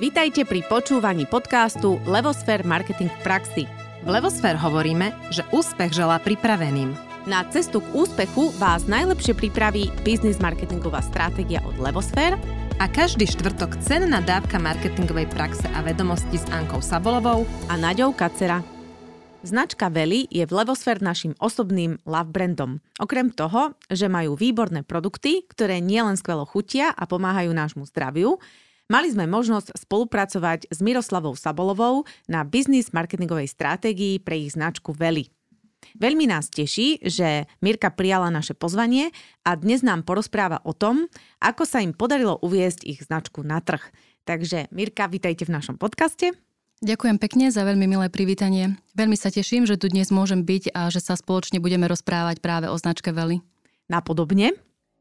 Vítajte pri počúvaní podcastu Levosfér Marketing v praxi. V Levosfér hovoríme, že úspech želá pripraveným. Na cestu k úspechu vás najlepšie pripraví biznis marketingová stratégia od Levosfér a každý štvrtok cenná dávka marketingovej praxe a vedomosti s Ankou Sabolovou a Naďou Kacera. Značka Veli je v Levosfér našim osobným love brandom. Okrem toho, že majú výborné produkty, ktoré nielen skvelo chutia a pomáhajú nášmu zdraviu, Mali sme možnosť spolupracovať s Miroslavou Sabolovou na biznis marketingovej stratégii pre ich značku Veli. Veľmi nás teší, že Mirka prijala naše pozvanie a dnes nám porozpráva o tom, ako sa im podarilo uviezť ich značku na trh. Takže Mirka, vítajte v našom podcaste. Ďakujem pekne za veľmi milé privítanie. Veľmi sa teším, že tu dnes môžem byť a že sa spoločne budeme rozprávať práve o značke Veli. Napodobne.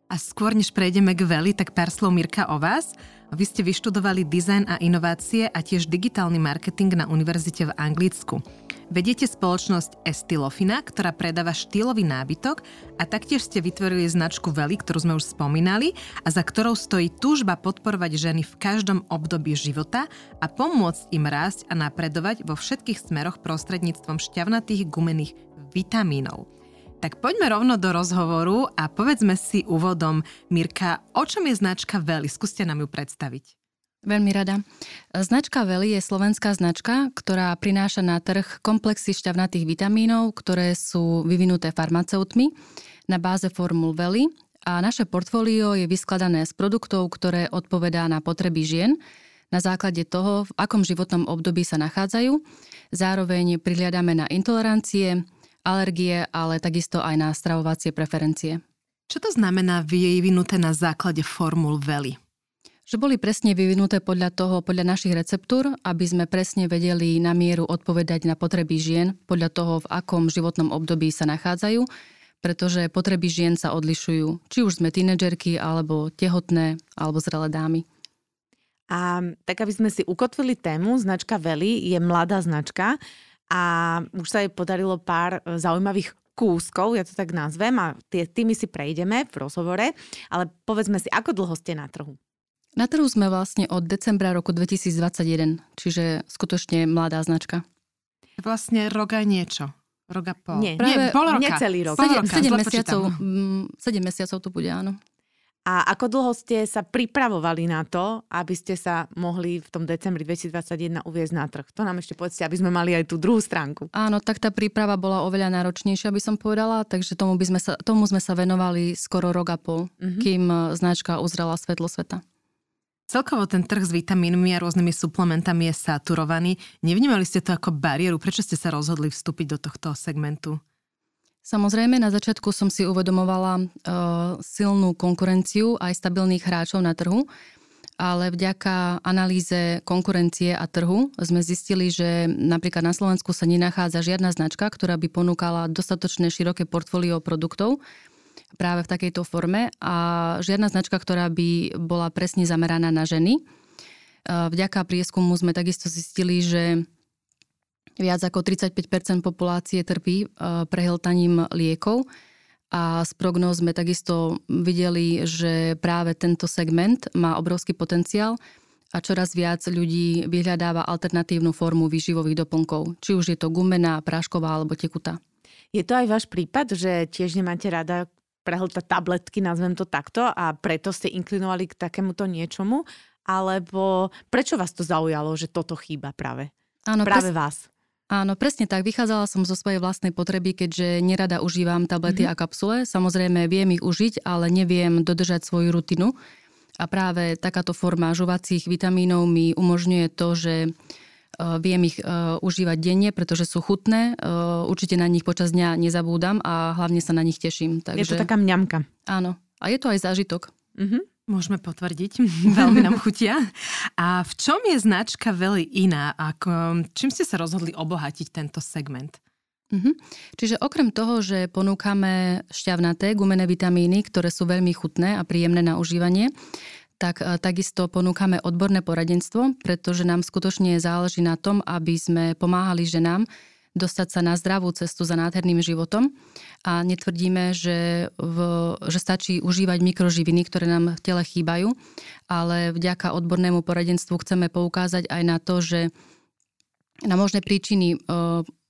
A skôr než prejdeme k Veli, tak pár slov Mirka o vás. Vy ste vyštudovali dizajn a inovácie a tiež digitálny marketing na univerzite v Anglicku. Vediete spoločnosť Estilofina, ktorá predáva štýlový nábytok a taktiež ste vytvorili značku Veli, ktorú sme už spomínali a za ktorou stojí túžba podporovať ženy v každom období života a pomôcť im rásť a napredovať vo všetkých smeroch prostredníctvom šťavnatých gumených vitamínov. Tak poďme rovno do rozhovoru a povedzme si úvodom, Mirka, o čom je značka Veli? Skúste nám ju predstaviť. Veľmi rada. Značka Veli je slovenská značka, ktorá prináša na trh komplexy šťavnatých vitamínov, ktoré sú vyvinuté farmaceutmi na báze formul Veli a naše portfólio je vyskladané z produktov, ktoré odpovedá na potreby žien na základe toho, v akom životnom období sa nachádzajú. Zároveň prihliadame na intolerancie, alergie, ale takisto aj na stravovacie preferencie. Čo to znamená vyvinuté na základe formul Veli? Že boli presne vyvinuté podľa toho, podľa našich receptúr, aby sme presne vedeli na mieru odpovedať na potreby žien, podľa toho, v akom životnom období sa nachádzajú, pretože potreby žien sa odlišujú. Či už sme tínedžerky, alebo tehotné, alebo zrelé dámy. A tak, aby sme si ukotvili tému, značka Veli je mladá značka a už sa jej podarilo pár e, zaujímavých kúskov, ja to tak nazvem a tie, tými si prejdeme v rozhovore, ale povedzme si, ako dlho ste na trhu? Na trhu sme vlastne od decembra roku 2021, čiže skutočne mladá značka. Vlastne roga niečo. Roga pol. Nie, Nie pol roka. Necelý rok. 7, 7 mesiacov, 7 mesiacov to bude, áno. A ako dlho ste sa pripravovali na to, aby ste sa mohli v tom decembri 2021 uviezť na trh? To nám ešte povedzte, aby sme mali aj tú druhú stránku. Áno, tak tá príprava bola oveľa náročnejšia, by som povedala, takže tomu, by sme sa, tomu sme sa venovali skoro rok a pol, mm-hmm. kým e, značka uzrela svetlo sveta. Celkovo ten trh s vitamínmi a rôznymi suplementami je saturovaný. Nevnímali ste to ako bariéru? Prečo ste sa rozhodli vstúpiť do tohto segmentu? Samozrejme, na začiatku som si uvedomovala uh, silnú konkurenciu aj stabilných hráčov na trhu, ale vďaka analýze konkurencie a trhu sme zistili, že napríklad na Slovensku sa nenachádza žiadna značka, ktorá by ponúkala dostatočné široké portfólio produktov práve v takejto forme a žiadna značka, ktorá by bola presne zameraná na ženy. Vďaka prieskumu sme takisto zistili, že Viac ako 35% populácie trpí e, prehltaním liekov a z prognóz sme takisto videli, že práve tento segment má obrovský potenciál a čoraz viac ľudí vyhľadáva alternatívnu formu výživových doplnkov, či už je to gumená, prášková alebo tekutá. Je to aj váš prípad, že tiež nemáte rada prehltať tabletky, nazvem to takto, a preto ste inklinovali k takémuto niečomu? Alebo prečo vás to zaujalo, že toto chýba práve? Áno, práve pres... vás. Áno, presne tak. Vychádzala som zo svojej vlastnej potreby, keďže nerada užívam tablety mm-hmm. a kapsule. Samozrejme, viem ich užiť, ale neviem dodržať svoju rutinu. A práve takáto forma žuvacích vitamínov mi umožňuje to, že e, viem ich uh, užívať denne, pretože sú chutné. Uh, určite na nich počas dňa nezabúdam a hlavne sa na nich teším. Takže... Je to taká mňamka. Áno. A je to aj zážitok. Mm-hmm. Môžeme potvrdiť, veľmi nám chutia. A v čom je značka Veli iná? Ako, čím ste sa rozhodli obohatiť tento segment? Mhm. Čiže okrem toho, že ponúkame šťavnaté gumené vitamíny, ktoré sú veľmi chutné a príjemné na užívanie, tak e, takisto ponúkame odborné poradenstvo, pretože nám skutočne záleží na tom, aby sme pomáhali ženám dostať sa na zdravú cestu za nádherným životom. A netvrdíme, že, v, že stačí užívať mikroživiny, ktoré nám v tele chýbajú, ale vďaka odbornému poradenstvu chceme poukázať aj na to, že na možné príčiny e,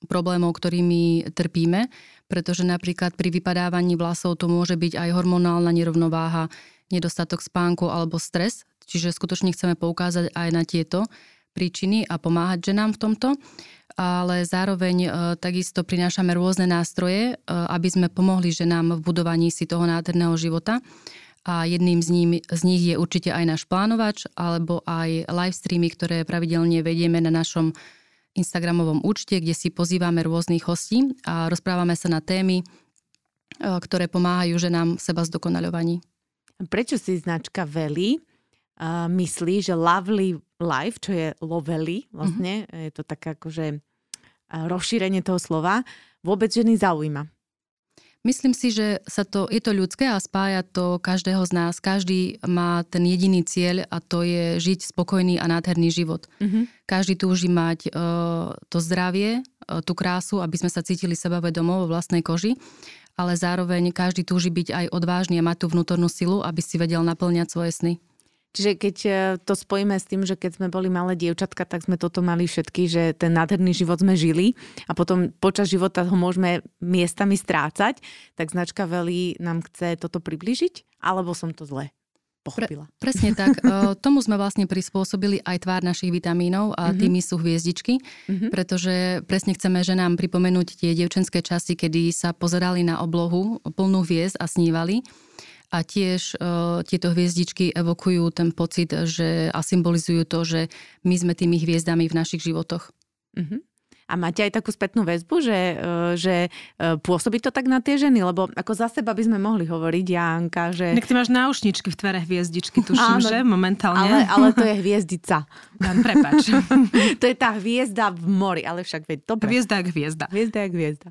problémov, ktorými trpíme, pretože napríklad pri vypadávaní vlasov to môže byť aj hormonálna nerovnováha, nedostatok spánku alebo stres, čiže skutočne chceme poukázať aj na tieto príčiny a pomáhať ženám v tomto ale zároveň e, takisto prinášame rôzne nástroje, e, aby sme pomohli ženám v budovaní si toho nádherného života. A jedným z, ním, z nich je určite aj náš plánovač, alebo aj live streamy, ktoré pravidelne vedieme na našom Instagramovom účte, kde si pozývame rôznych hostí a rozprávame sa na témy, e, ktoré pomáhajú ženám seba zdokonaľovaní. Prečo si značka Veli myslí, že Lovely Life, čo je Lovely, vlastne, mm-hmm. je to tak akože rozšírenie toho slova, vôbec ženy zaujíma? Myslím si, že sa to, je to ľudské a spája to každého z nás. Každý má ten jediný cieľ a to je žiť spokojný a nádherný život. Mm-hmm. Každý túži mať uh, to zdravie, uh, tú krásu, aby sme sa cítili sebavedomo vo vlastnej koži, ale zároveň každý túži byť aj odvážny a mať tú vnútornú silu, aby si vedel naplňať svoje sny. Čiže keď e, to spojíme s tým, že keď sme boli malé dievčatka, tak sme toto mali všetky, že ten nádherný život sme žili a potom počas života ho môžeme miestami strácať, tak značka Veli nám chce toto približiť? Alebo som to zle pochopila? Pre, presne tak. E, tomu sme vlastne prispôsobili aj tvár našich vitamínov a mm-hmm. tými sú hviezdičky, mm-hmm. pretože presne chceme že nám pripomenúť tie dievčenské časy, kedy sa pozerali na oblohu plnú hviezd a snívali a tiež uh, tieto hviezdičky evokujú ten pocit, že a symbolizujú to, že my sme tými hviezdami v našich životoch. Uh-huh. A máte aj takú spätnú väzbu, že, e, že e, pôsobí to tak na tie ženy? Lebo ako za seba by sme mohli hovoriť, Janka, že... Tak ty máš náušničky v tvere hviezdičky, tuším, Áno, že momentálne. Ale, ale to je hviezdica. Dan, prepač. to je tá hviezda v mori, ale však veď, dobre. Hviezda jak hviezda. Hviezda jak hviezda.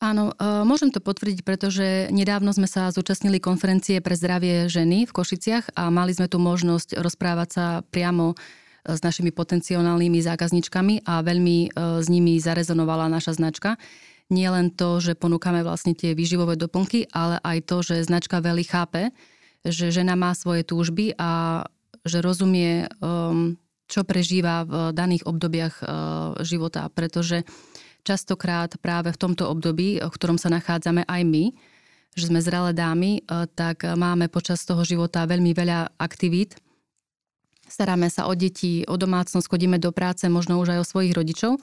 Áno, e, môžem to potvrdiť, pretože nedávno sme sa zúčastnili konferencie pre zdravie ženy v Košiciach a mali sme tu možnosť rozprávať sa priamo e, s našimi potenciálnymi zákazničkami a veľmi e, s nimi zarezonovala naša značka. Nie len to, že ponúkame vlastne tie výživové doplnky, ale aj to, že značka veľmi chápe, že žena má svoje túžby a že rozumie, čo prežíva v daných obdobiach života, pretože častokrát práve v tomto období, v ktorom sa nachádzame aj my, že sme zrelé dámy, e, tak máme počas toho života veľmi veľa aktivít. Staráme sa o deti, o domácnosť, chodíme do práce, možno už aj o svojich rodičov.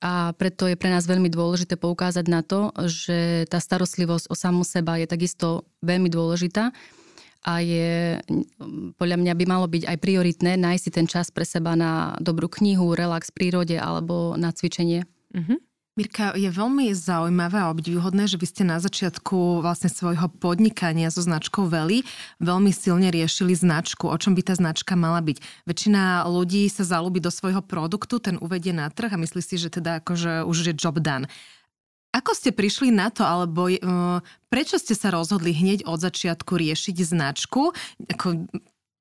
A preto je pre nás veľmi dôležité poukázať na to, že tá starostlivosť o samú seba je takisto veľmi dôležitá a je, podľa mňa by malo byť aj prioritné nájsť si ten čas pre seba na dobrú knihu, relax v prírode alebo na cvičenie. Mm-hmm. Mirka, je veľmi zaujímavé a obdivuhodné, že vy ste na začiatku vlastne svojho podnikania so značkou Veli veľmi silne riešili značku, o čom by tá značka mala byť. Väčšina ľudí sa zalúbi do svojho produktu, ten uvedie na trh a myslí si, že teda akože už je job done. Ako ste prišli na to, alebo uh, prečo ste sa rozhodli hneď od začiatku riešiť značku? Ako,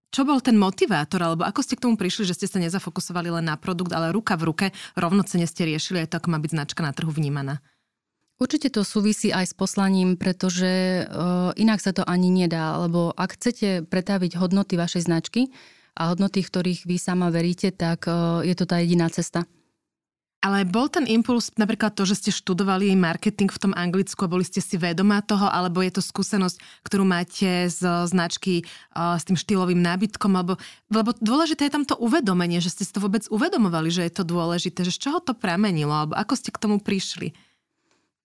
čo bol ten motivátor, alebo ako ste k tomu prišli, že ste sa nezafokusovali len na produkt, ale ruka v ruke rovnocene ste riešili aj to, ako má byť značka na trhu vnímaná? Určite to súvisí aj s poslaním, pretože uh, inak sa to ani nedá, lebo ak chcete pretaviť hodnoty vašej značky a hodnoty, ktorých vy sama veríte, tak uh, je to tá jediná cesta. Ale bol ten impuls napríklad to, že ste študovali marketing v tom Anglicku a boli ste si vedomá toho, alebo je to skúsenosť, ktorú máte z značky uh, s tým štýlovým nábytkom, alebo, lebo dôležité je tam to uvedomenie, že ste si to vôbec uvedomovali, že je to dôležité, že z čoho to pramenilo, alebo ako ste k tomu prišli?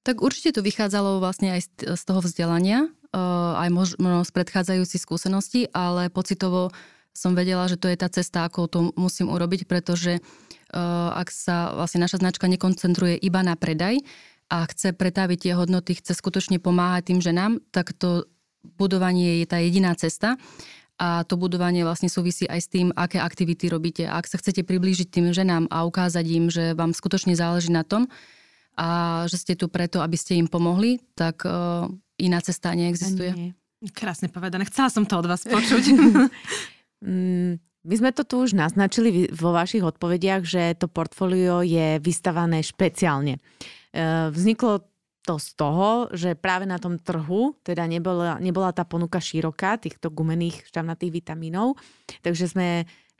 Tak určite to vychádzalo vlastne aj z toho vzdelania, uh, aj možno z predchádzajúcich skúseností, ale pocitovo som vedela, že to je tá cesta, ako to musím urobiť, pretože Eh, ak sa vlastne naša značka nekoncentruje iba na predaj a chce pretaviť tie hodnoty, chce skutočne pomáhať tým ženám, tak to budovanie je tá jediná cesta a to budovanie vlastne súvisí aj s tým, aké aktivity robíte. Ak sa chcete priblížiť tým ženám a ukázať im, že vám skutočne záleží na tom a že ste tu preto, aby ste im pomohli, tak uh, iná cesta neexistuje. Nie. Krásne povedané. Chcela som to od vás počuť. My sme to tu už naznačili vo vašich odpovediach, že to portfólio je vystavané špeciálne. E, vzniklo to z toho, že práve na tom trhu teda nebola, nebola tá ponuka široká týchto gumených šťavnatých vitamínov, takže sme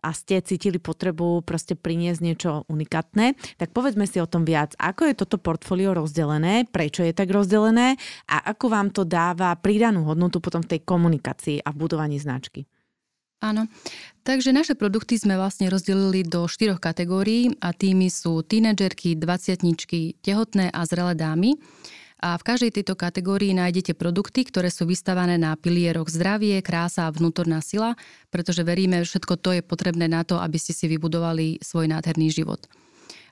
a ste cítili potrebu proste priniesť niečo unikátne, tak povedzme si o tom viac. Ako je toto portfólio rozdelené, prečo je tak rozdelené a ako vám to dáva pridanú hodnotu potom v tej komunikácii a v budovaní značky? Áno. Takže naše produkty sme vlastne rozdelili do štyroch kategórií a tými sú tínedžerky, dvaciatničky, tehotné a zrelé dámy. A v každej tejto kategórii nájdete produkty, ktoré sú vystavané na pilieroch zdravie, krása a vnútorná sila, pretože veríme, že všetko to je potrebné na to, aby ste si vybudovali svoj nádherný život.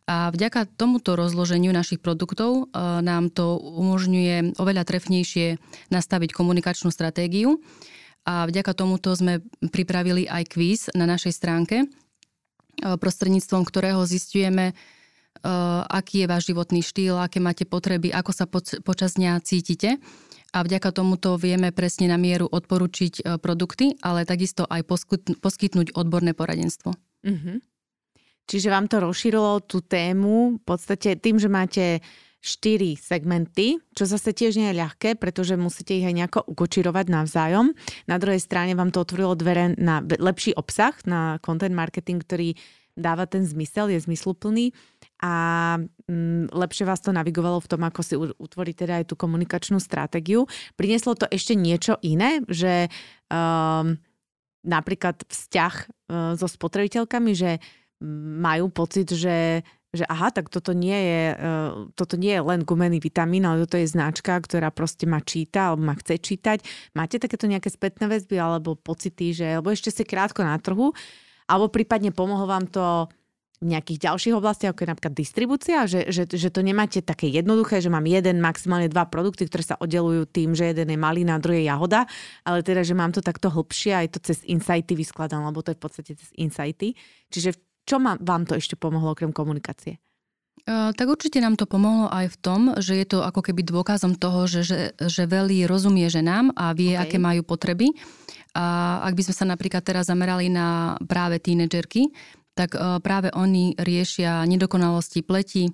A vďaka tomuto rozloženiu našich produktov e, nám to umožňuje oveľa trefnejšie nastaviť komunikačnú stratégiu a vďaka tomuto sme pripravili aj kvíz na našej stránke, e, prostredníctvom ktorého zistujeme, Eh, aký je váš životný štýl, aké máte potreby, ako sa počas dňa cítite. A vďaka tomuto vieme presne na mieru odporučiť eh, produkty, ale takisto aj poskytnúť odborné poradenstvo. Mm-hmm. Čiže vám to rozšírilo tú tému v podstate tým, že máte štyri segmenty, čo zase tiež nie je ľahké, pretože musíte ich aj nejako ukočirovať navzájom. Na druhej strane vám to otvorilo dvere na lepší obsah, na content marketing, ktorý dáva ten zmysel, je zmysluplný a mm, lepšie vás to navigovalo v tom, ako si utvoriť teda aj tú komunikačnú stratégiu. Prinieslo to ešte niečo iné, že um, napríklad vzťah uh, so spotrebiteľkami, že majú pocit, že že aha, tak toto nie je, uh, toto nie je len gumený vitamín, ale toto je značka, ktorá proste ma číta alebo ma chce čítať. Máte takéto nejaké spätné väzby alebo pocity, že, alebo ešte ste krátko na trhu, alebo prípadne pomohlo vám to v nejakých ďalších oblastiach, ako je napríklad distribúcia, že, že, že to nemáte také jednoduché, že mám jeden, maximálne dva produkty, ktoré sa oddelujú tým, že jeden je malina, druhý je jahoda, ale teda, že mám to takto hlbšie aj to cez insighty vyskladám, lebo to je v podstate cez insighty. Čiže čo ma, vám to ešte pomohlo okrem komunikácie? Uh, tak určite nám to pomohlo aj v tom, že je to ako keby dôkazom toho, že, že, že Veli rozumie ženám a vie, okay. aké majú potreby a ak by sme sa napríklad teraz zamerali na práve tínedžerky, tak práve oni riešia nedokonalosti pleti, e,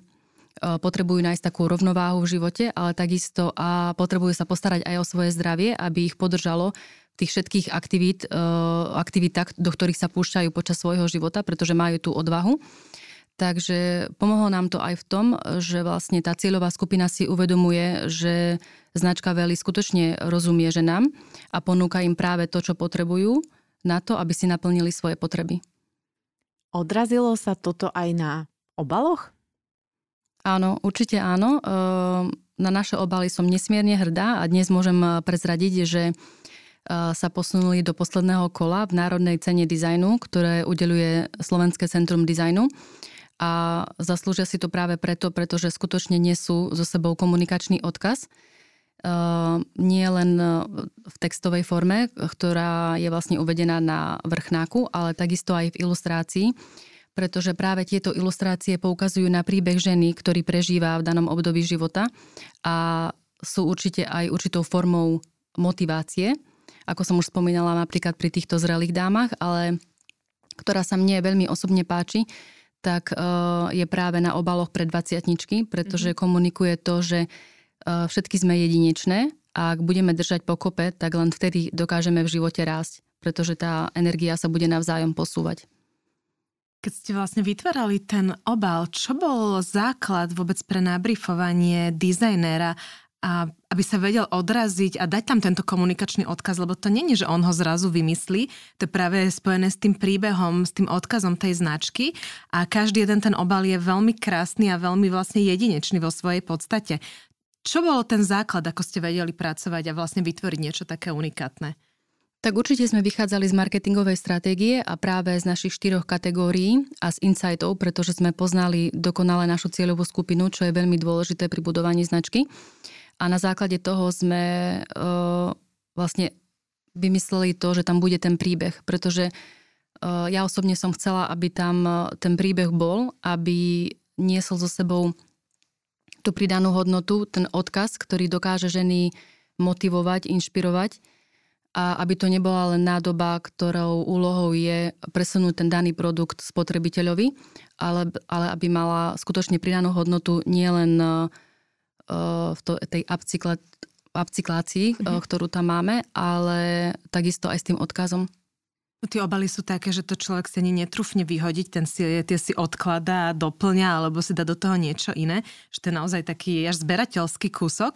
potrebujú nájsť takú rovnováhu v živote, ale takisto a potrebujú sa postarať aj o svoje zdravie, aby ich podržalo tých všetkých aktivít, e, aktivitách, do ktorých sa púšťajú počas svojho života, pretože majú tú odvahu. Takže pomohlo nám to aj v tom, že vlastne tá cieľová skupina si uvedomuje, že značka Veli skutočne rozumie ženám a ponúka im práve to, čo potrebujú na to, aby si naplnili svoje potreby. Odrazilo sa toto aj na obaloch? Áno, určite áno. Ehm, na naše obaly som nesmierne hrdá a dnes môžem prezradiť, že e, sa posunuli do posledného kola v Národnej cene dizajnu, ktoré udeluje Slovenské centrum dizajnu a zaslúžia si to práve preto, pretože skutočne nesú so sebou komunikačný odkaz. Nie len v textovej forme, ktorá je vlastne uvedená na vrchnáku, ale takisto aj v ilustrácii, pretože práve tieto ilustrácie poukazujú na príbeh ženy, ktorý prežíva v danom období života a sú určite aj určitou formou motivácie, ako som už spomínala napríklad pri týchto zrelých dámach, ale ktorá sa mne veľmi osobne páči, tak uh, je práve na obaloch pre 20 pretože mm-hmm. komunikuje to, že uh, všetky sme jedinečné a ak budeme držať pokope, tak len vtedy dokážeme v živote rásť, pretože tá energia sa bude navzájom posúvať. Keď ste vlastne vytvárali ten obal, čo bol základ vôbec pre nabrifovanie dizajnéra a aby sa vedel odraziť a dať tam tento komunikačný odkaz, lebo to není, že on ho zrazu vymyslí, to je práve spojené s tým príbehom, s tým odkazom tej značky a každý jeden ten obal je veľmi krásny a veľmi vlastne jedinečný vo svojej podstate. Čo bolo ten základ, ako ste vedeli pracovať a vlastne vytvoriť niečo také unikátne? Tak určite sme vychádzali z marketingovej stratégie a práve z našich štyroch kategórií a z insightov, pretože sme poznali dokonale našu cieľovú skupinu, čo je veľmi dôležité pri budovaní značky a na základe toho sme uh, vlastne vymysleli to, že tam bude ten príbeh, pretože uh, ja osobne som chcela, aby tam uh, ten príbeh bol, aby niesol so sebou tú pridanú hodnotu, ten odkaz, ktorý dokáže ženy motivovať, inšpirovať a aby to nebola len nádoba, ktorou úlohou je presunúť ten daný produkt spotrebiteľovi, ale, ale aby mala skutočne pridanú hodnotu nielen uh, v to, tej upcykla, upcyklácii, mm-hmm. ktorú tam máme, ale takisto aj s tým odkazom. Tie obaly sú také, že to človek sa ani netrúfne vyhodiť, ten si, tie si odkladá, doplňa alebo si dá do toho niečo iné, že to je naozaj taký až zberateľský kúsok.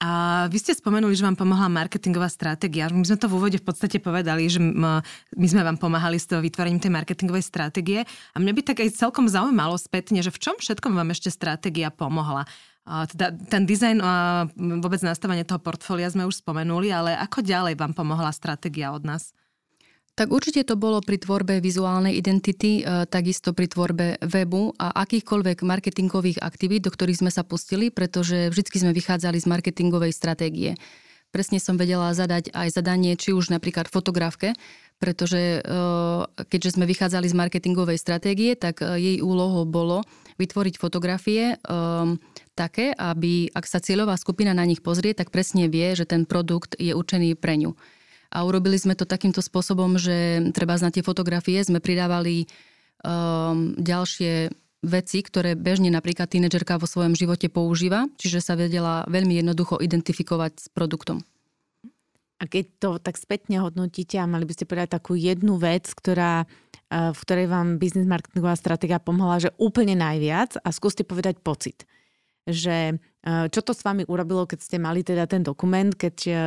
A vy ste spomenuli, že vám pomohla marketingová stratégia. My sme to v úvode v podstate povedali, že my sme vám pomáhali s vytvorením tej marketingovej stratégie. A mňa by tak aj celkom zaujímalo spätne, že v čom všetkom vám ešte stratégia pomohla. Teda ten dizajn a vôbec nastavenie toho portfólia sme už spomenuli, ale ako ďalej vám pomohla stratégia od nás? Tak určite to bolo pri tvorbe vizuálnej identity, e, takisto pri tvorbe webu a akýchkoľvek marketingových aktivít, do ktorých sme sa pustili, pretože vždy sme vychádzali z marketingovej stratégie. Presne som vedela zadať aj zadanie, či už napríklad fotografke, pretože e, keďže sme vychádzali z marketingovej stratégie, tak e, jej úlohou bolo vytvoriť fotografie také, aby ak sa cieľová skupina na nich pozrie, tak presne vie, že ten produkt je určený pre ňu. A urobili sme to takýmto spôsobom, že treba na tie fotografie sme pridávali um, ďalšie veci, ktoré bežne napríklad tínedžerka vo svojom živote používa, čiže sa vedela veľmi jednoducho identifikovať s produktom. A keď to tak spätne hodnotíte a mali by ste povedať takú jednu vec, ktorá, uh, v ktorej vám business marketingová stratégia pomohla, že úplne najviac a skúste povedať pocit že eh, čo to s vami urobilo, keď ste mali teda ten dokument, keď, eh,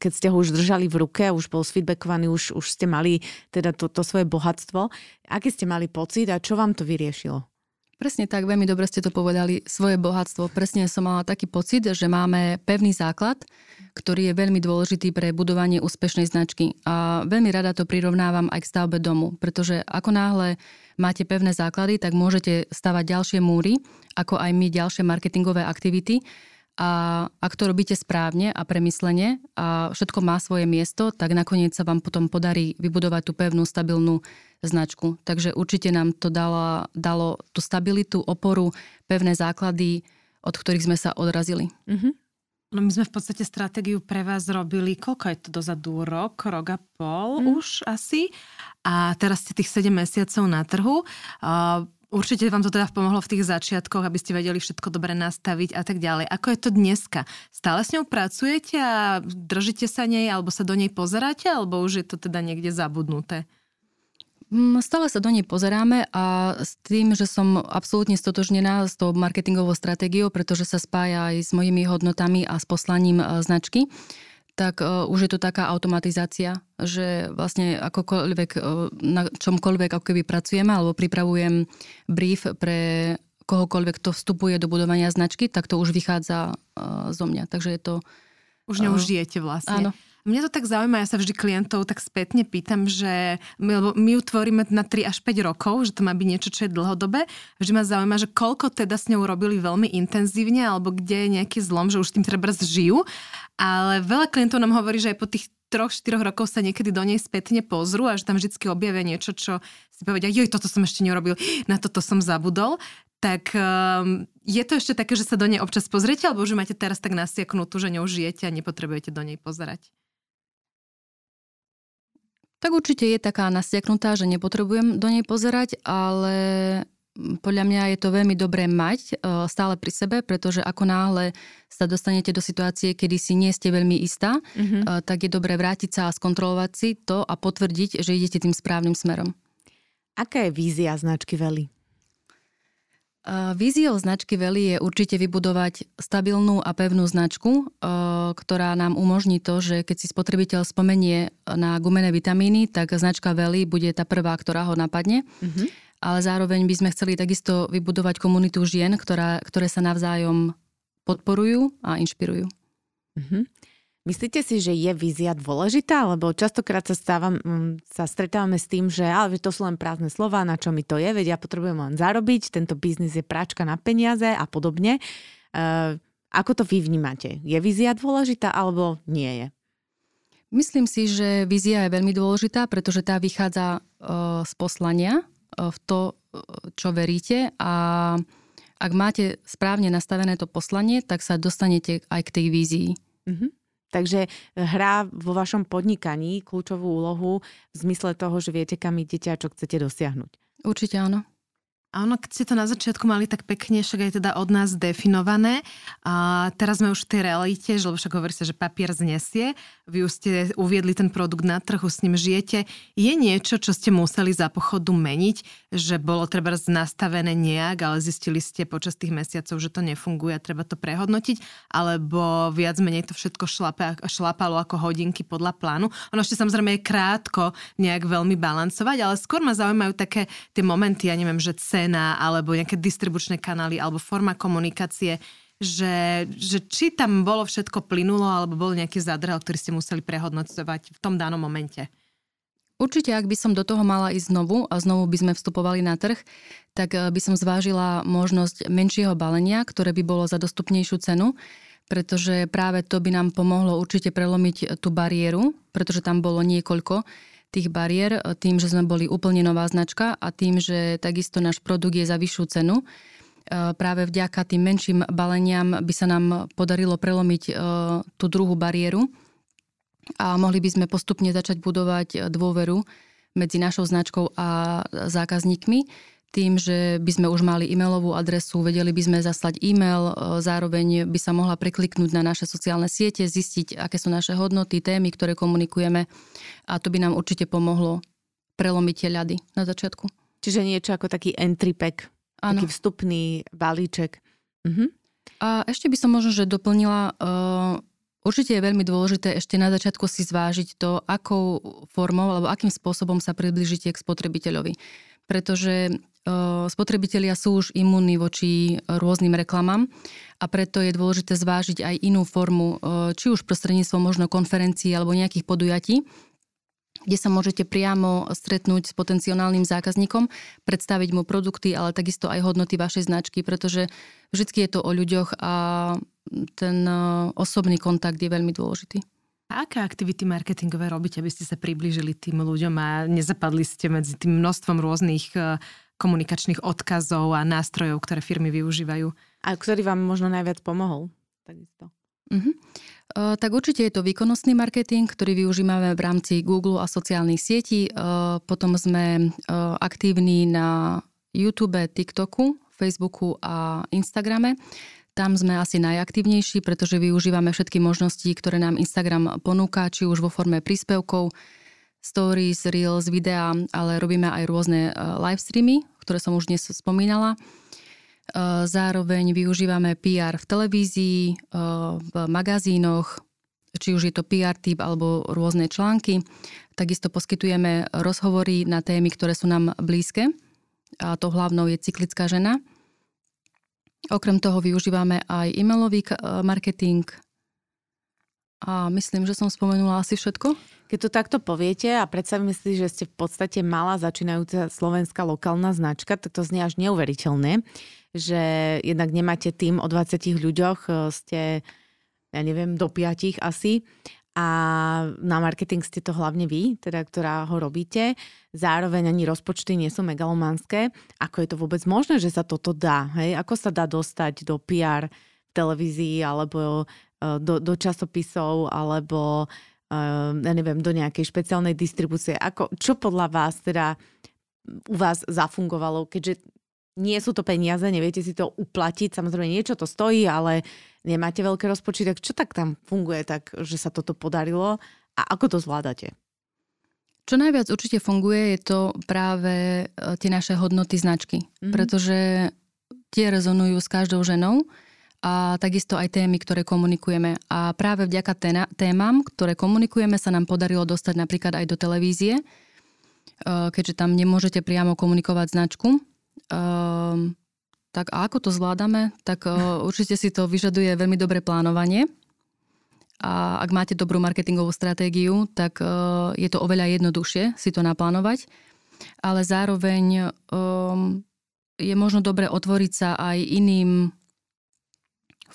keď ste ho už držali v ruke, už bol sfeedbackovaný, už, už ste mali teda to, to svoje bohatstvo. Aký ste mali pocit a čo vám to vyriešilo? Presne tak, veľmi dobre ste to povedali, svoje bohatstvo. Presne som mala taký pocit, že máme pevný základ, ktorý je veľmi dôležitý pre budovanie úspešnej značky. A veľmi rada to prirovnávam aj k stavbe domu, pretože ako náhle máte pevné základy, tak môžete stavať ďalšie múry, ako aj my ďalšie marketingové aktivity. A ak to robíte správne a premyslene a všetko má svoje miesto, tak nakoniec sa vám potom podarí vybudovať tú pevnú, stabilnú značku. Takže určite nám to dalo, dalo tú stabilitu, oporu, pevné základy, od ktorých sme sa odrazili. Mm-hmm. No my sme v podstate stratégiu pre vás robili, koľko je to dozadu, rok, rok a pol mm. už asi. A teraz ste tých 7 mesiacov na trhu. Uh, Určite vám to teda pomohlo v tých začiatkoch, aby ste vedeli všetko dobre nastaviť a tak ďalej. Ako je to dneska? Stále s ňou pracujete a držíte sa nej, alebo sa do nej pozeráte, alebo už je to teda niekde zabudnuté? Mm, stále sa do nej pozeráme a s tým, že som absolútne stotožnená s tou marketingovou stratégiou, pretože sa spája aj s mojimi hodnotami a s poslaním e, značky, tak uh, už je to taká automatizácia, že vlastne akokoľvek, uh, na čomkoľvek ako keby pracujeme alebo pripravujem brief pre kohokoľvek, kto vstupuje do budovania značky, tak to už vychádza uh, zo mňa. Takže je to... Už ňou žijete vlastne. Áno. Mňa to tak zaujíma, ja sa vždy klientov tak spätne pýtam, že my, my ju tvoríme na 3 až 5 rokov, že to má byť niečo, čo je dlhodobé. Vždy ma zaujíma, že koľko teda s ňou robili veľmi intenzívne, alebo kde je nejaký zlom, že už tým treba žijú. Ale veľa klientov nám hovorí, že aj po tých troch, štyroch rokov sa niekedy do nej spätne pozrú a že tam vždy objavia niečo, čo si povedia, joj, toto som ešte nerobil, na toto som zabudol tak um, je to ešte také, že sa do nej občas pozriete, alebo že máte teraz tak nasiaknutú, že ňou žijete a nepotrebujete do nej pozerať? Tak určite je taká nasiaknutá, že nepotrebujem do nej pozerať, ale podľa mňa je to veľmi dobré mať e, stále pri sebe, pretože ako náhle sa dostanete do situácie, kedy si nie ste veľmi istá, mm-hmm. tak je dobré vrátiť sa a skontrolovať si to a potvrdiť, že idete tým správnym smerom. Aká je vízia značky Veli? Víziou značky Veli je určite vybudovať stabilnú a pevnú značku, ktorá nám umožní to, že keď si spotrebiteľ spomenie na gumené vitamíny, tak značka Veli bude tá prvá, ktorá ho napadne. Mm-hmm. Ale zároveň by sme chceli takisto vybudovať komunitu žien, ktorá, ktoré sa navzájom podporujú a inšpirujú. Mm-hmm. Myslíte si, že je vízia dôležitá? Lebo častokrát sa, stávam, mm, sa stretávame s tým, že ale to sú len prázdne slova, na čo mi to je, veď ja potrebujem len zarobiť, tento biznis je práčka na peniaze a podobne. Uh, ako to vy vnímate? Je vízia dôležitá alebo nie je? Myslím si, že vízia je veľmi dôležitá, pretože tá vychádza uh, z poslania v to, čo veríte a ak máte správne nastavené to poslanie, tak sa dostanete aj k tej vízii. Mm-hmm. Takže hrá vo vašom podnikaní kľúčovú úlohu v zmysle toho, že viete, kam idete a čo chcete dosiahnuť. Určite áno. A ono, keď ste to na začiatku mali tak pekne, však aj teda od nás definované, a teraz sme už v tej realite, že, lebo však hovorí sa, že papier znesie, vy už ste uviedli ten produkt na trhu, s ním žijete. Je niečo, čo ste museli za pochodu meniť, že bolo treba nastavené nejak, ale zistili ste počas tých mesiacov, že to nefunguje a treba to prehodnotiť, alebo viac menej to všetko šlape, šlapalo ako hodinky podľa plánu. Ono ešte samozrejme je krátko nejak veľmi balancovať, ale skôr ma zaujímajú také tie momenty, ja neviem, že cena, alebo nejaké distribučné kanály, alebo forma komunikácie, že, že či tam bolo všetko plynulo, alebo bol nejaký zadrhel, ktorý ste museli prehodnocovať v tom danom momente. Určite, ak by som do toho mala ísť znovu a znovu by sme vstupovali na trh, tak eh, by som zvážila možnosť menšieho balenia, ktoré by bolo za dostupnejšiu cenu, pretože práve to by nám pomohlo určite prelomiť tú bariéru, pretože tam bolo niekoľko tých bariér tým, že sme boli úplne nová značka a tým, že takisto náš produkt je za vyššiu cenu. Práve vďaka tým menším baleniam by sa nám podarilo prelomiť tú druhú bariéru a mohli by sme postupne začať budovať dôveru medzi našou značkou a zákazníkmi tým, že by sme už mali e-mailovú adresu, vedeli by sme zaslať e-mail, e, zároveň by sa mohla prekliknúť na naše sociálne siete, zistiť, aké sú naše hodnoty, témy, ktoré komunikujeme a to by nám určite pomohlo prelomiť tie ľady na začiatku. Čiže niečo ako taký entry pack, ano. taký vstupný balíček. Mhm. A ešte by som možno, že doplnila, uh, určite je veľmi dôležité ešte na začiatku si zvážiť to, akou formou alebo akým spôsobom sa približíte k spotrebiteľovi. Pretože spotrebitelia sú už imunní voči rôznym reklamám a preto je dôležité zvážiť aj inú formu, či už prostredníctvom možno konferencií alebo nejakých podujatí, kde sa môžete priamo stretnúť s potenciálnym zákazníkom, predstaviť mu produkty, ale takisto aj hodnoty vašej značky, pretože vždy je to o ľuďoch a ten osobný kontakt je veľmi dôležitý. A aké aktivity marketingové robíte, aby ste sa priblížili tým ľuďom a nezapadli ste medzi tým množstvom rôznych komunikačných odkazov a nástrojov, ktoré firmy využívajú. A ktorý vám možno najviac pomohol? Takisto. Uh-huh. Uh, tak určite je to výkonnostný marketing, ktorý využívame v rámci Google a sociálnych sietí. Potom sme aktívni na YouTube, TikToku, Facebooku a Instagrame. Tam sme asi najaktívnejší, pretože využívame všetky možnosti, ktoré nám Instagram ponúka, či už vo forme príspevkov, stories, reels, videá, ale robíme aj rôzne live streamy, ktoré som už dnes spomínala. E, zároveň využívame PR v televízii, e, v magazínoch, či už je to PR typ alebo rôzne články. Takisto poskytujeme rozhovory na témy, ktoré sú nám blízke. A to hlavnou je cyklická žena. Okrem toho využívame aj e-mailový marketing, a myslím, že som spomenula asi všetko. Keď to takto poviete a predstavíme si, že ste v podstate malá začínajúca slovenská lokálna značka, tak to znie až neuveriteľné, že jednak nemáte tým o 20 ľuďoch, e, ste, ja neviem, do 5 asi a na marketing ste to hlavne vy, teda, ktorá ho robíte. Zároveň ani rozpočty nie sú megalomanské. Ako je to vôbec možné, že sa toto dá? Hej? Ako sa dá dostať do PR televízii alebo Eh, do, do časopisov alebo eh, ja neviem, do nejakej špeciálnej distribúcie. Ako, čo podľa vás teda u vás zafungovalo, keďže nie sú to peniaze, neviete si to uplatiť, samozrejme niečo to stojí, ale nemáte veľké rozpočty, tak čo tak tam funguje tak, že sa toto podarilo a ako to zvládate? Čo najviac určite funguje, je to práve eh, tie naše hodnoty značky, mm-hmm. pretože tie rezonujú s každou ženou a takisto aj témy, ktoré komunikujeme. A práve vďaka témam, ktoré komunikujeme, sa nám podarilo dostať napríklad aj do televízie, e, keďže tam nemôžete priamo komunikovať značku. Ehm, tak a ako to zvládame? Tak e, určite si to vyžaduje veľmi dobré plánovanie. A ak máte dobrú marketingovú stratégiu, tak e, je to oveľa jednoduchšie si to naplánovať. Ale zároveň ehm, je možno dobre otvoriť sa aj iným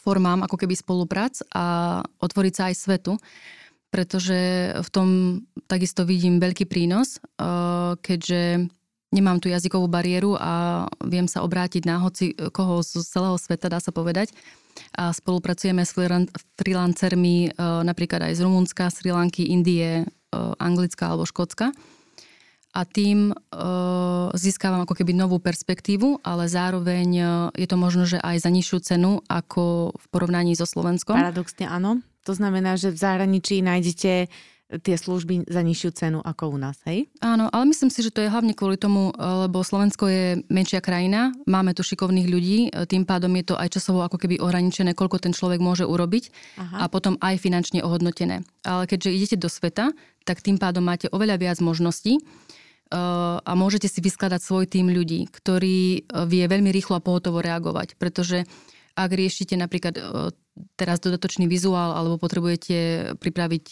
formám ako keby spoluprác a otvoriť sa aj svetu, pretože v tom takisto vidím veľký prínos, eh, keďže nemám tú jazykovú bariéru a viem sa obrátiť na hoci koho z celého sveta, dá sa povedať. A spolupracujeme s freelancermi napríklad aj z Rumunska, Sri Lanky, Indie, Anglická alebo Škótska a tým e, získavam ako keby novú perspektívu, ale zároveň e, je to možno, že aj za nižšiu cenu ako v porovnaní so Slovenskom. Paradoxne áno. To znamená, že v zahraničí nájdete tie služby za nižšiu cenu ako u nás, hej? Áno, ale myslím si, že to je hlavne kvôli tomu, lebo Slovensko je menšia krajina, máme tu šikovných ľudí, tým pádom je to aj časovo ako keby ohraničené, koľko ten človek môže urobiť Aha. a potom aj finančne ohodnotené. Ale keďže idete do sveta, tak tým pádom máte oveľa viac možností a môžete si vyskladať svoj tým ľudí, ktorý e, vie veľmi rýchlo a pohotovo reagovať, pretože ak riešite napríklad e, teraz dodatočný vizuál alebo potrebujete pripraviť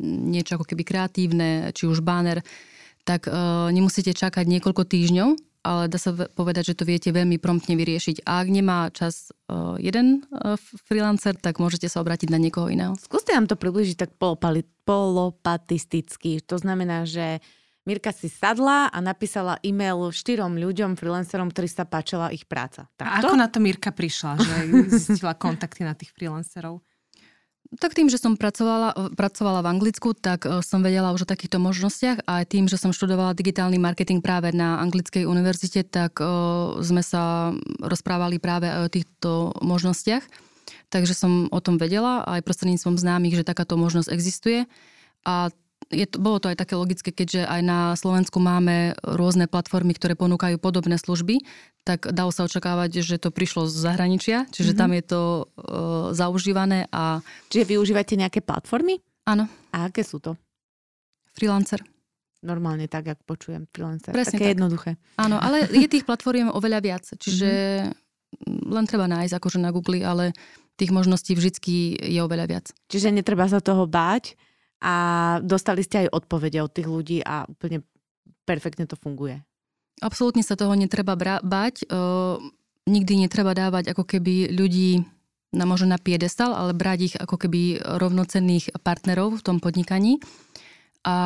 niečo ako keby kreatívne, či už banner, tak nemusíte čakať niekoľko týždňov, ale dá sa povedať, že to viete veľmi promptne vyriešiť. A ak nemá čas jeden freelancer, tak môžete sa obrátiť na niekoho iného. Skúste nám to približiť tak polopatisticky. To znamená, že Mirka si sadla a napísala e-mail štyrom ľuďom, freelancerom, ktorí sa páčila ich práca. Tak a to? ako na to Mirka prišla, že zistila kontakty na tých freelancerov? Tak tým, že som pracovala, pracovala v Anglicku, tak e, som vedela už o takýchto možnostiach a aj tým, že som študovala digitálny marketing práve na Anglickej univerzite, tak uh, sme sa rozprávali práve aj o týchto možnostiach. Takže som o tom vedela aj prostredníctvom známych, že takáto možnosť existuje. A je to, bolo to aj také logické, keďže aj na Slovensku máme rôzne platformy, ktoré ponúkajú podobné služby, tak dalo sa očakávať, že to prišlo z zahraničia, čiže mm-hmm. tam je to uh, zaužívané. A... Čiže využívate nejaké platformy? Áno. A aké sú to? Freelancer. Normálne tak, ako počujem freelancer. Presne Také tak. jednoduché. Áno, ale je tých platform oveľa viac, čiže mm-hmm. len treba nájsť akože na Google, ale tých možností vždy je oveľa viac. Čiže netreba sa toho báť, a dostali ste aj odpovede od tých ľudí a úplne perfektne to funguje. Absolútne sa toho netreba bra- bať. E, nikdy netreba dávať ako keby ľudí na možno na piedestal, ale brať ich ako keby rovnocenných partnerov v tom podnikaní. A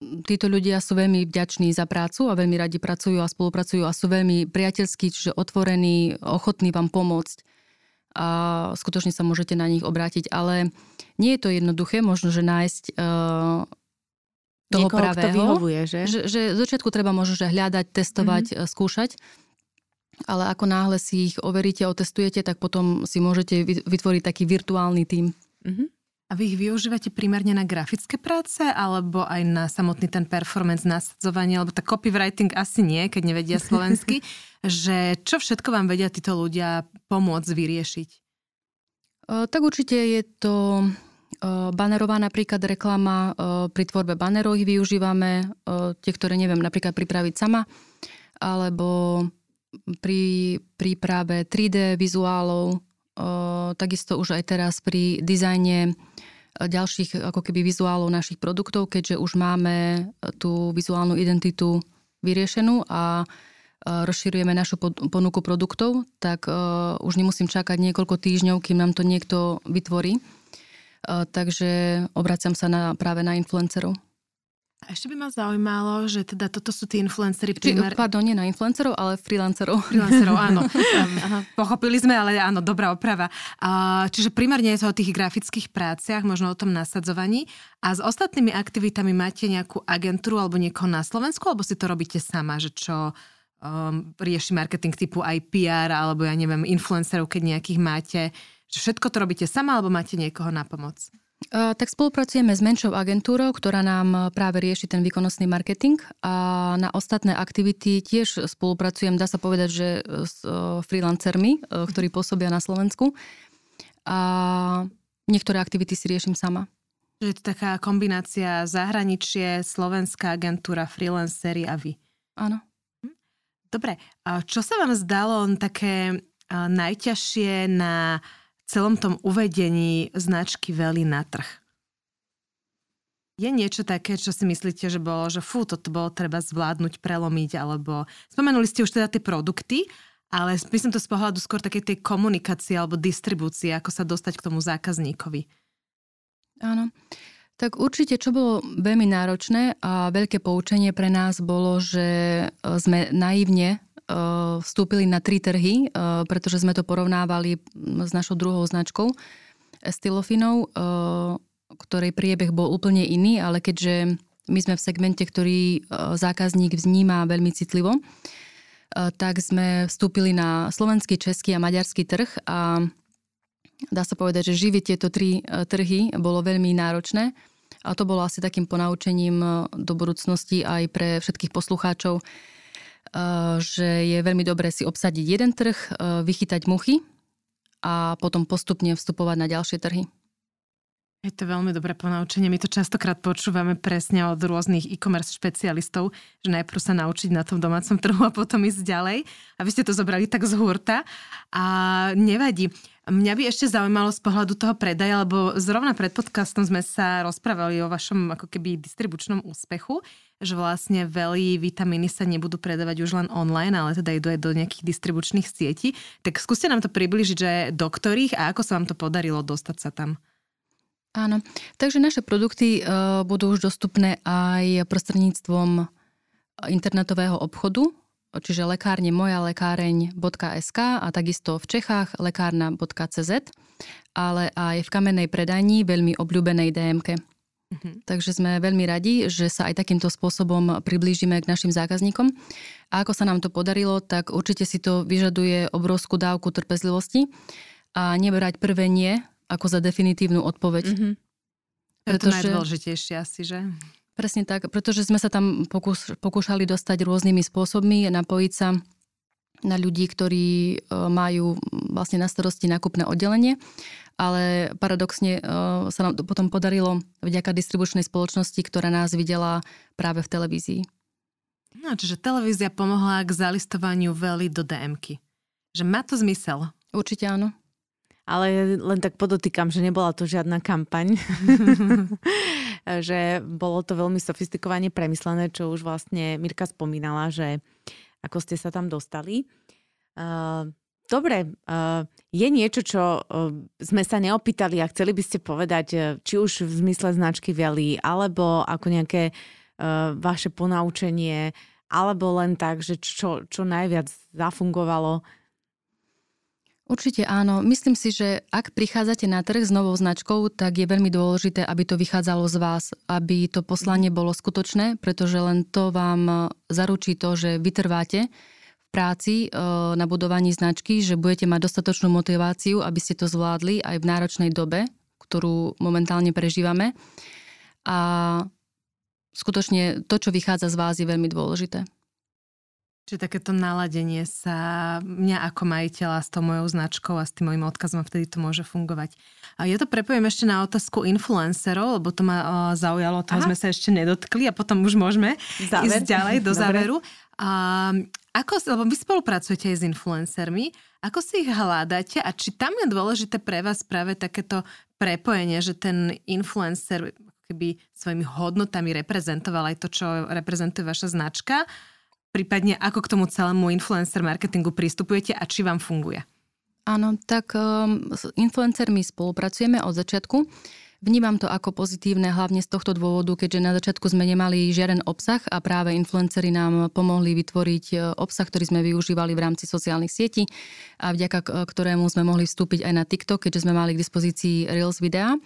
títo ľudia sú veľmi vďační za prácu a veľmi radi pracujú a spolupracujú a sú veľmi priateľskí, čiže otvorení, ochotní vám pomôcť a skutočne sa môžete na nich obrátiť. Ale nie je to jednoduché, možno, že nájsť uh, toho Niekoho, pravého. Kto vyhovuje, že? že? Že začiatku treba možno, že hľadať, testovať, mm-hmm. skúšať. Ale ako náhle si ich overíte, otestujete, tak potom si môžete vytvoriť taký virtuálny tím. Mm-hmm. A vy ich využívate primárne na grafické práce alebo aj na samotný ten performance, nasadzovanie, alebo tak copywriting asi nie, keď nevedia slovensky, že čo všetko vám vedia títo ľudia pomôcť vyriešiť? Tak určite je to banerová napríklad reklama, pri tvorbe banerov ich využívame, tie, ktoré neviem napríklad pripraviť sama, alebo pri príprave 3D vizuálov, takisto už aj teraz pri dizajne ďalších ako keby vizuálov našich produktov, keďže už máme tú vizuálnu identitu vyriešenú a rozširujeme našu ponuku produktov, tak už nemusím čakať niekoľko týždňov, kým nám to niekto vytvorí. Takže obraciam sa na, práve na influencerov. A ešte by ma zaujímalo, že teda toto sú tí influencery primer... Pardon, nie na influencerov, ale freelancerov. Freelancerov, áno. Pochopili sme, ale áno, dobrá oprava. Čiže primárne je to o tých grafických práciach, možno o tom nasadzovaní. A s ostatnými aktivitami máte nejakú agentúru alebo niekoho na Slovensku, alebo si to robíte sama, že čo um, rieši marketing typu aj PR, alebo ja neviem, influencerov, keď nejakých máte. Že všetko to robíte sama, alebo máte niekoho na pomoc? Tak spolupracujeme s menšou agentúrou, ktorá nám práve rieši ten výkonnostný marketing a na ostatné aktivity tiež spolupracujem, dá sa povedať, že s freelancermi, ktorí pôsobia na Slovensku a niektoré aktivity si riešim sama. Je to taká kombinácia zahraničie, slovenská agentúra, freelancery a vy. Áno. Hm? Dobre, čo sa vám zdalo také najťažšie na celom tom uvedení značky Veli na trh. Je niečo také, čo si myslíte, že bolo, že fú, toto bolo treba zvládnuť, prelomiť, alebo spomenuli ste už teda tie produkty, ale myslím to z pohľadu skôr takej tej komunikácie alebo distribúcie, ako sa dostať k tomu zákazníkovi. Áno. Tak určite, čo bolo veľmi náročné a veľké poučenie pre nás bolo, že e, sme naivne vstúpili na tri trhy, e, pretože sme to porovnávali s našou druhou značkou Stylofinov, ktorej priebeh bol úplne iný, ale keďže my sme v segmente, ktorý zákazník vníma veľmi citlivo, tak sme vstúpili na slovenský, český a maďarský trh a dá sa povedať, že živiť tieto tri trhy bolo veľmi náročné. A to bolo asi takým ponaučením do budúcnosti aj pre všetkých poslucháčov, že je veľmi dobré si obsadiť jeden trh, vychytať muchy a potom postupne vstupovať na ďalšie trhy. Je to veľmi dobré ponaučenie. My to častokrát počúvame presne od rôznych e-commerce špecialistov, že najprv sa naučiť na tom domácom trhu a potom ísť ďalej. A vy ste to zobrali tak z hurta. A nevadí. Mňa by ešte zaujímalo z pohľadu toho predaja, lebo zrovna pred podcastom sme sa rozprávali o vašom ako keby distribučnom úspechu, že vlastne veľmi vitamíny sa nebudú predávať už len online, ale teda idú aj do nejakých distribučných sietí. Tak skúste nám to približiť, že do ktorých a ako sa vám to podarilo dostať sa tam? Áno, takže naše produkty uh, budú už dostupné aj prostredníctvom internetového obchodu, čiže lekárne moja lekáreň.sk a takisto v Čechách lekárna.cz, ale aj v kamennej predajni veľmi obľúbenej DMK. Mhm. Takže sme veľmi radi, že sa aj takýmto spôsobom priblížime k našim zákazníkom. A ako sa nám to podarilo, tak určite si to vyžaduje obrovskú dávku trpezlivosti a nebrať prvé nie ako za definitívnu odpoveď. Mm-hmm. To je to najdôležitejšie asi, že? Presne tak, pretože sme sa tam pokús, pokúšali dostať rôznymi spôsobmi, napojiť sa na ľudí, ktorí e, majú vlastne na starosti nákupné oddelenie, ale paradoxne e, sa nám to potom podarilo vďaka distribučnej spoločnosti, ktorá nás videla práve v televízii. No, čiže televízia pomohla k zalistovaniu veľi do DMky. Že má to zmysel. Určite áno ale len tak podotýkam, že nebola to žiadna kampaň. že bolo to veľmi sofistikovane premyslené, čo už vlastne Mirka spomínala, že ako ste sa tam dostali. Dobre, je niečo, čo sme sa neopýtali a chceli by ste povedať, či už v zmysle značky Viali, alebo ako nejaké vaše ponaučenie, alebo len tak, že čo, čo najviac zafungovalo? Určite áno. Myslím si, že ak prichádzate na trh s novou značkou, tak je veľmi dôležité, aby to vychádzalo z vás, aby to poslanie bolo skutočné, pretože len to vám zaručí to, že vytrváte práci e, na budovaní značky, že budete mať dostatočnú motiváciu, aby ste to zvládli aj v náročnej dobe, ktorú momentálne prežívame. A skutočne to, čo vychádza z vás, je veľmi dôležité. Čiže takéto naladenie sa mňa ako majiteľa s tou mojou značkou a s tým mojim odkazom, vtedy to môže fungovať. A ja to prepoviem ešte na otázku influencerov, lebo to ma zaujalo, toho Aha. sme sa ešte nedotkli a potom už môžeme Záver. ísť ďalej do záveru. A ako, lebo vy spolupracujete aj s influencermi, ako si ich hľadáte a či tam je dôležité pre vás práve takéto prepojenie, že ten influencer keby svojimi hodnotami reprezentoval aj to, čo reprezentuje vaša značka prípadne ako k tomu celému influencer marketingu pristupujete a či vám funguje? Áno, tak um, s influencermi spolupracujeme od začiatku. Vnímam to ako pozitívne hlavne z tohto dôvodu, keďže na začiatku sme nemali žiaden obsah a práve influenceri nám pomohli vytvoriť e, obsah, ktorý sme využívali v rámci sociálnych sietí a vďaka ktorému sme mohli vstúpiť aj na TikTok, keďže sme mali k dispozícii Reels videa.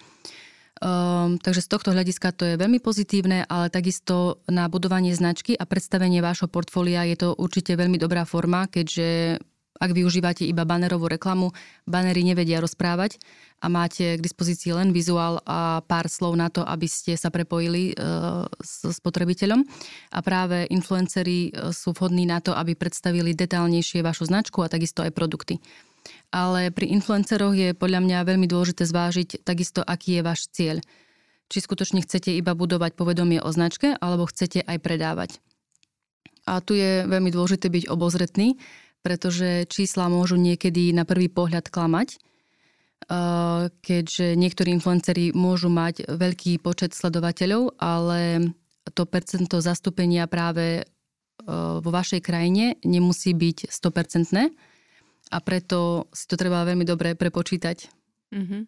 Um, takže z tohto hľadiska to je veľmi pozitívne, ale takisto na budovanie značky a predstavenie vášho portfólia je to určite veľmi dobrá forma, keďže ak využívate iba banerovú reklamu, banery nevedia rozprávať a máte k dispozícii len vizuál a pár slov na to, aby ste sa prepojili uh, s spotrebiteľom. A práve influenceri e, sú vhodní na to, aby predstavili detálnejšie vašu značku a takisto aj produkty ale pri influenceroch je podľa mňa veľmi dôležité zvážiť takisto, aký je váš cieľ. Či skutočne chcete iba budovať povedomie o značke, alebo chcete aj predávať. A tu je veľmi dôležité byť obozretný, pretože čísla môžu niekedy na prvý pohľad klamať, keďže niektorí influenceri môžu mať veľký počet sledovateľov, ale to percento zastúpenia práve vo vašej krajine nemusí byť 100% a preto si to treba veľmi dobre prepočítať. Mm-hmm.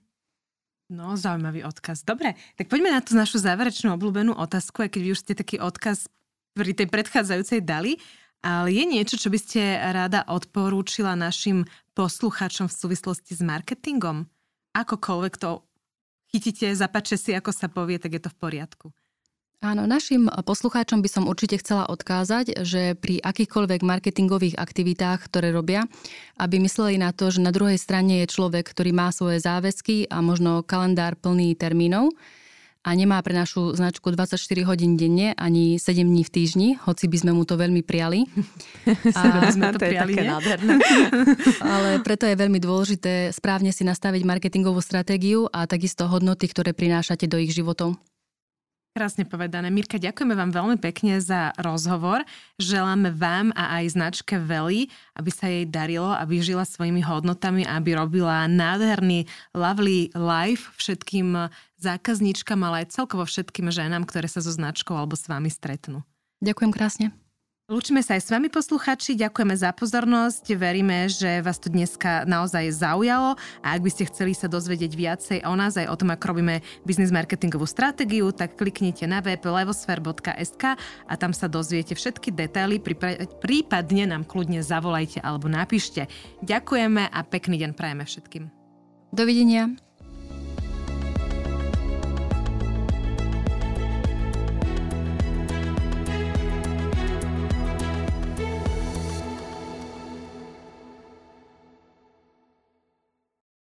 No, zaujímavý odkaz. Dobre, tak poďme na tú našu záverečnú obľúbenú otázku, aj keď vy už ste taký odkaz pri tej predchádzajúcej dali. Ale je niečo, čo by ste rada odporúčila našim poslucháčom v súvislosti s marketingom? Akokoľvek to chytíte, zapače si, ako sa povie, tak je to v poriadku. Áno, našim poslucháčom by som určite chcela odkázať, že pri akýchkoľvek marketingových aktivitách, ktoré robia, aby mysleli na to, že na druhej strane je človek, ktorý má svoje záväzky a možno kalendár plný termínov a nemá pre našu značku 24 hodín denne ani 7 dní v týždni, hoci by sme mu to veľmi priali. A sme to, to priali, je Ale preto je veľmi dôležité správne si nastaviť marketingovú stratégiu a takisto hodnoty, ktoré prinášate do ich životov. Krásne povedané. Mirka, ďakujeme vám veľmi pekne za rozhovor. Želáme vám a aj značke Veli, aby sa jej darilo, aby žila svojimi hodnotami, aby robila nádherný, lovely life všetkým zákazníčkam, ale aj celkovo všetkým ženám, ktoré sa so značkou alebo s vami stretnú. Ďakujem krásne. Lúčime sa aj s vami posluchači, ďakujeme za pozornosť, veríme, že vás to dneska naozaj zaujalo a ak by ste chceli sa dozvedieť viacej o nás aj o tom, ako robíme biznis marketingovú stratégiu, tak kliknite na web levosfer.sk a tam sa dozviete všetky detaily, prípadne nám kľudne zavolajte alebo napíšte. Ďakujeme a pekný deň prajeme všetkým. Dovidenia.